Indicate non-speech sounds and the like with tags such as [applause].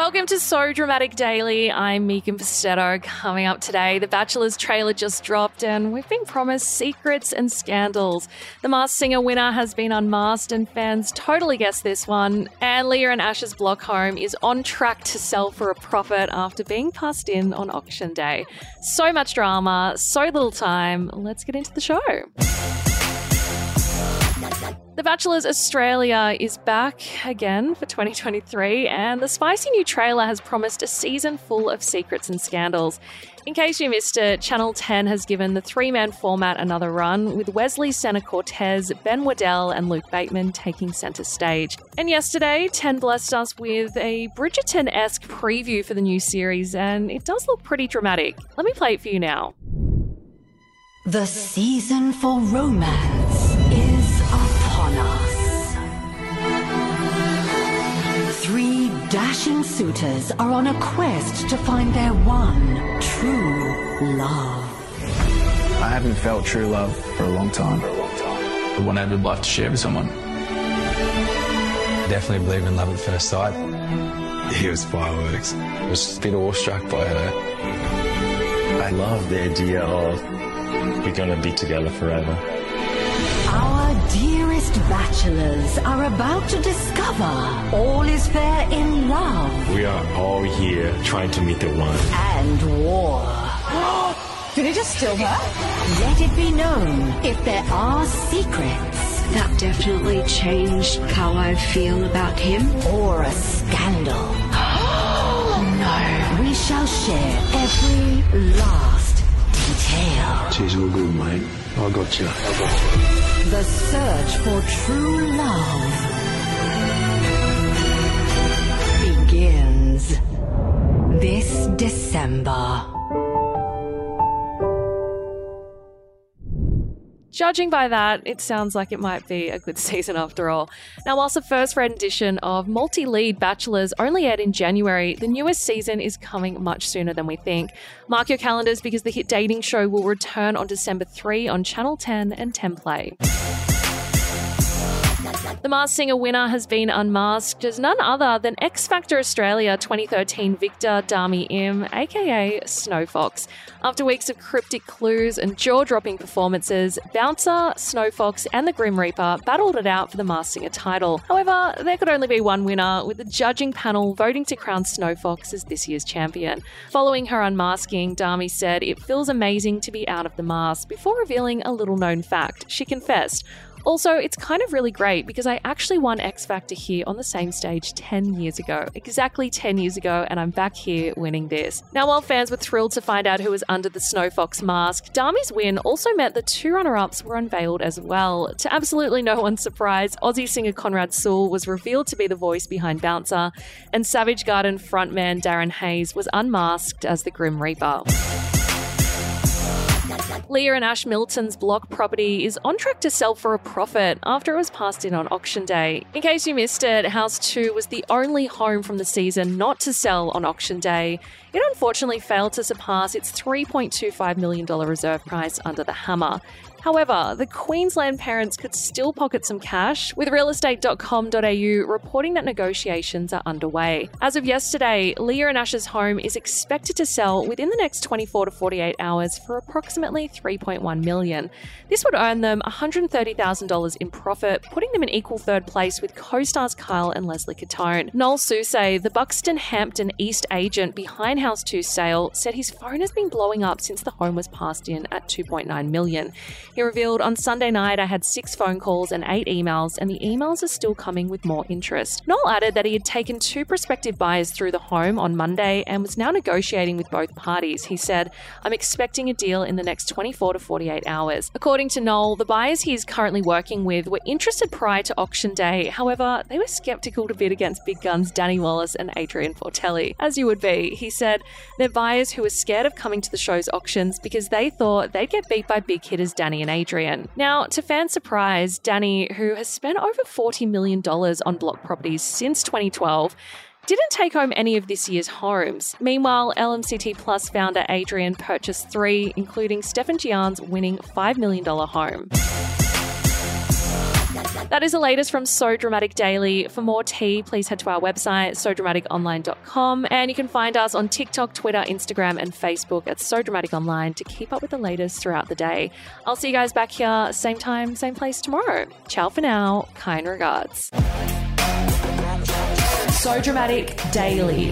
Welcome to So Dramatic Daily. I'm Megan Pustetto. Coming up today, The Bachelor's trailer just dropped, and we've been promised secrets and scandals. The Masked Singer winner has been unmasked, and fans totally guessed this one. And Leah and Ash's block home is on track to sell for a profit after being passed in on auction day. So much drama, so little time. Let's get into the show. The Bachelor's Australia is back again for 2023, and the spicy new trailer has promised a season full of secrets and scandals. In case you missed it, Channel 10 has given the three man format another run, with Wesley Senna Cortes, Ben Waddell, and Luke Bateman taking centre stage. And yesterday, 10 blessed us with a Bridgerton esque preview for the new series, and it does look pretty dramatic. Let me play it for you now. The season for romance dashing suitors are on a quest to find their one true love. I haven't felt true love for a long time. For a long time. The one I'd love to share with someone. Definitely believe in love at first sight. He was fireworks. I was a bit awestruck by her. I love the idea of we're gonna be together forever. Our dearest bachelors are about to discover all is fair in love We are all here trying to meet the one. and war. Did he just steal her? Let it be known if there are secrets That definitely changed how I feel about him. or a scandal. [gasps] no. We shall share every last detail. She's all good, mate. I got you. The search for true love begins this December. Judging by that, it sounds like it might be a good [laughs] season after all. Now, whilst the first rendition of multi lead Bachelors only aired in January, the newest season is coming much sooner than we think. Mark your calendars because the hit dating show will return on December 3 on Channel 10 and 10 Play. The Masked Singer winner has been unmasked as none other than X Factor Australia 2013 victor Dami Im, aka Snow Fox. After weeks of cryptic clues and jaw dropping performances, Bouncer, Snow Fox, and the Grim Reaper battled it out for the Masked Singer title. However, there could only be one winner, with the judging panel voting to crown Snow Fox as this year's champion. Following her unmasking, Dami said it feels amazing to be out of the mask before revealing a little known fact. She confessed, also, it's kind of really great because I actually won X Factor here on the same stage 10 years ago, exactly 10 years ago, and I'm back here winning this. Now, while fans were thrilled to find out who was under the Snow Fox mask, Dami's win also meant the two runner ups were unveiled as well. To absolutely no one's surprise, Aussie singer Conrad Sewell was revealed to be the voice behind Bouncer, and Savage Garden frontman Darren Hayes was unmasked as the Grim Reaper. Leah and Ash Milton's block property is on track to sell for a profit after it was passed in on auction day. In case you missed it, House 2 was the only home from the season not to sell on auction day. It unfortunately failed to surpass its $3.25 million reserve price under the hammer. However, the Queensland parents could still pocket some cash, with realestate.com.au reporting that negotiations are underway. As of yesterday, Leah and Ash's home is expected to sell within the next 24 to 48 hours for approximately 3.1 million. This would earn them $130,000 in profit, putting them in equal third place with co-stars Kyle and Leslie Catone. Noel Sousay, the Buxton Hampton East agent behind House 2's sale, said his phone has been blowing up since the home was passed in at 2.9 million. He revealed on Sunday night, I had six phone calls and eight emails, and the emails are still coming with more interest. Noel added that he had taken two prospective buyers through the home on Monday and was now negotiating with both parties. He said, I'm expecting a deal in the next 24 to 48 hours. According to Noel, the buyers he is currently working with were interested prior to auction day. However, they were skeptical to bid against big guns Danny Wallace and Adrian Portelli. As you would be, he said, they're buyers who were scared of coming to the show's auctions because they thought they'd get beat by big hitters Danny and Adrian. Now, to fans' surprise, Danny, who has spent over $40 million on block properties since 2012, didn't take home any of this year's homes. Meanwhile, LMCT Plus founder Adrian purchased three, including Steph and Gian's winning $5 million home. That is the latest from So Dramatic Daily. For more tea, please head to our website, sodramaticonline.com. And you can find us on TikTok, Twitter, Instagram, and Facebook at So Dramatic Online to keep up with the latest throughout the day. I'll see you guys back here, same time, same place tomorrow. Ciao for now. Kind regards. So Dramatic Daily.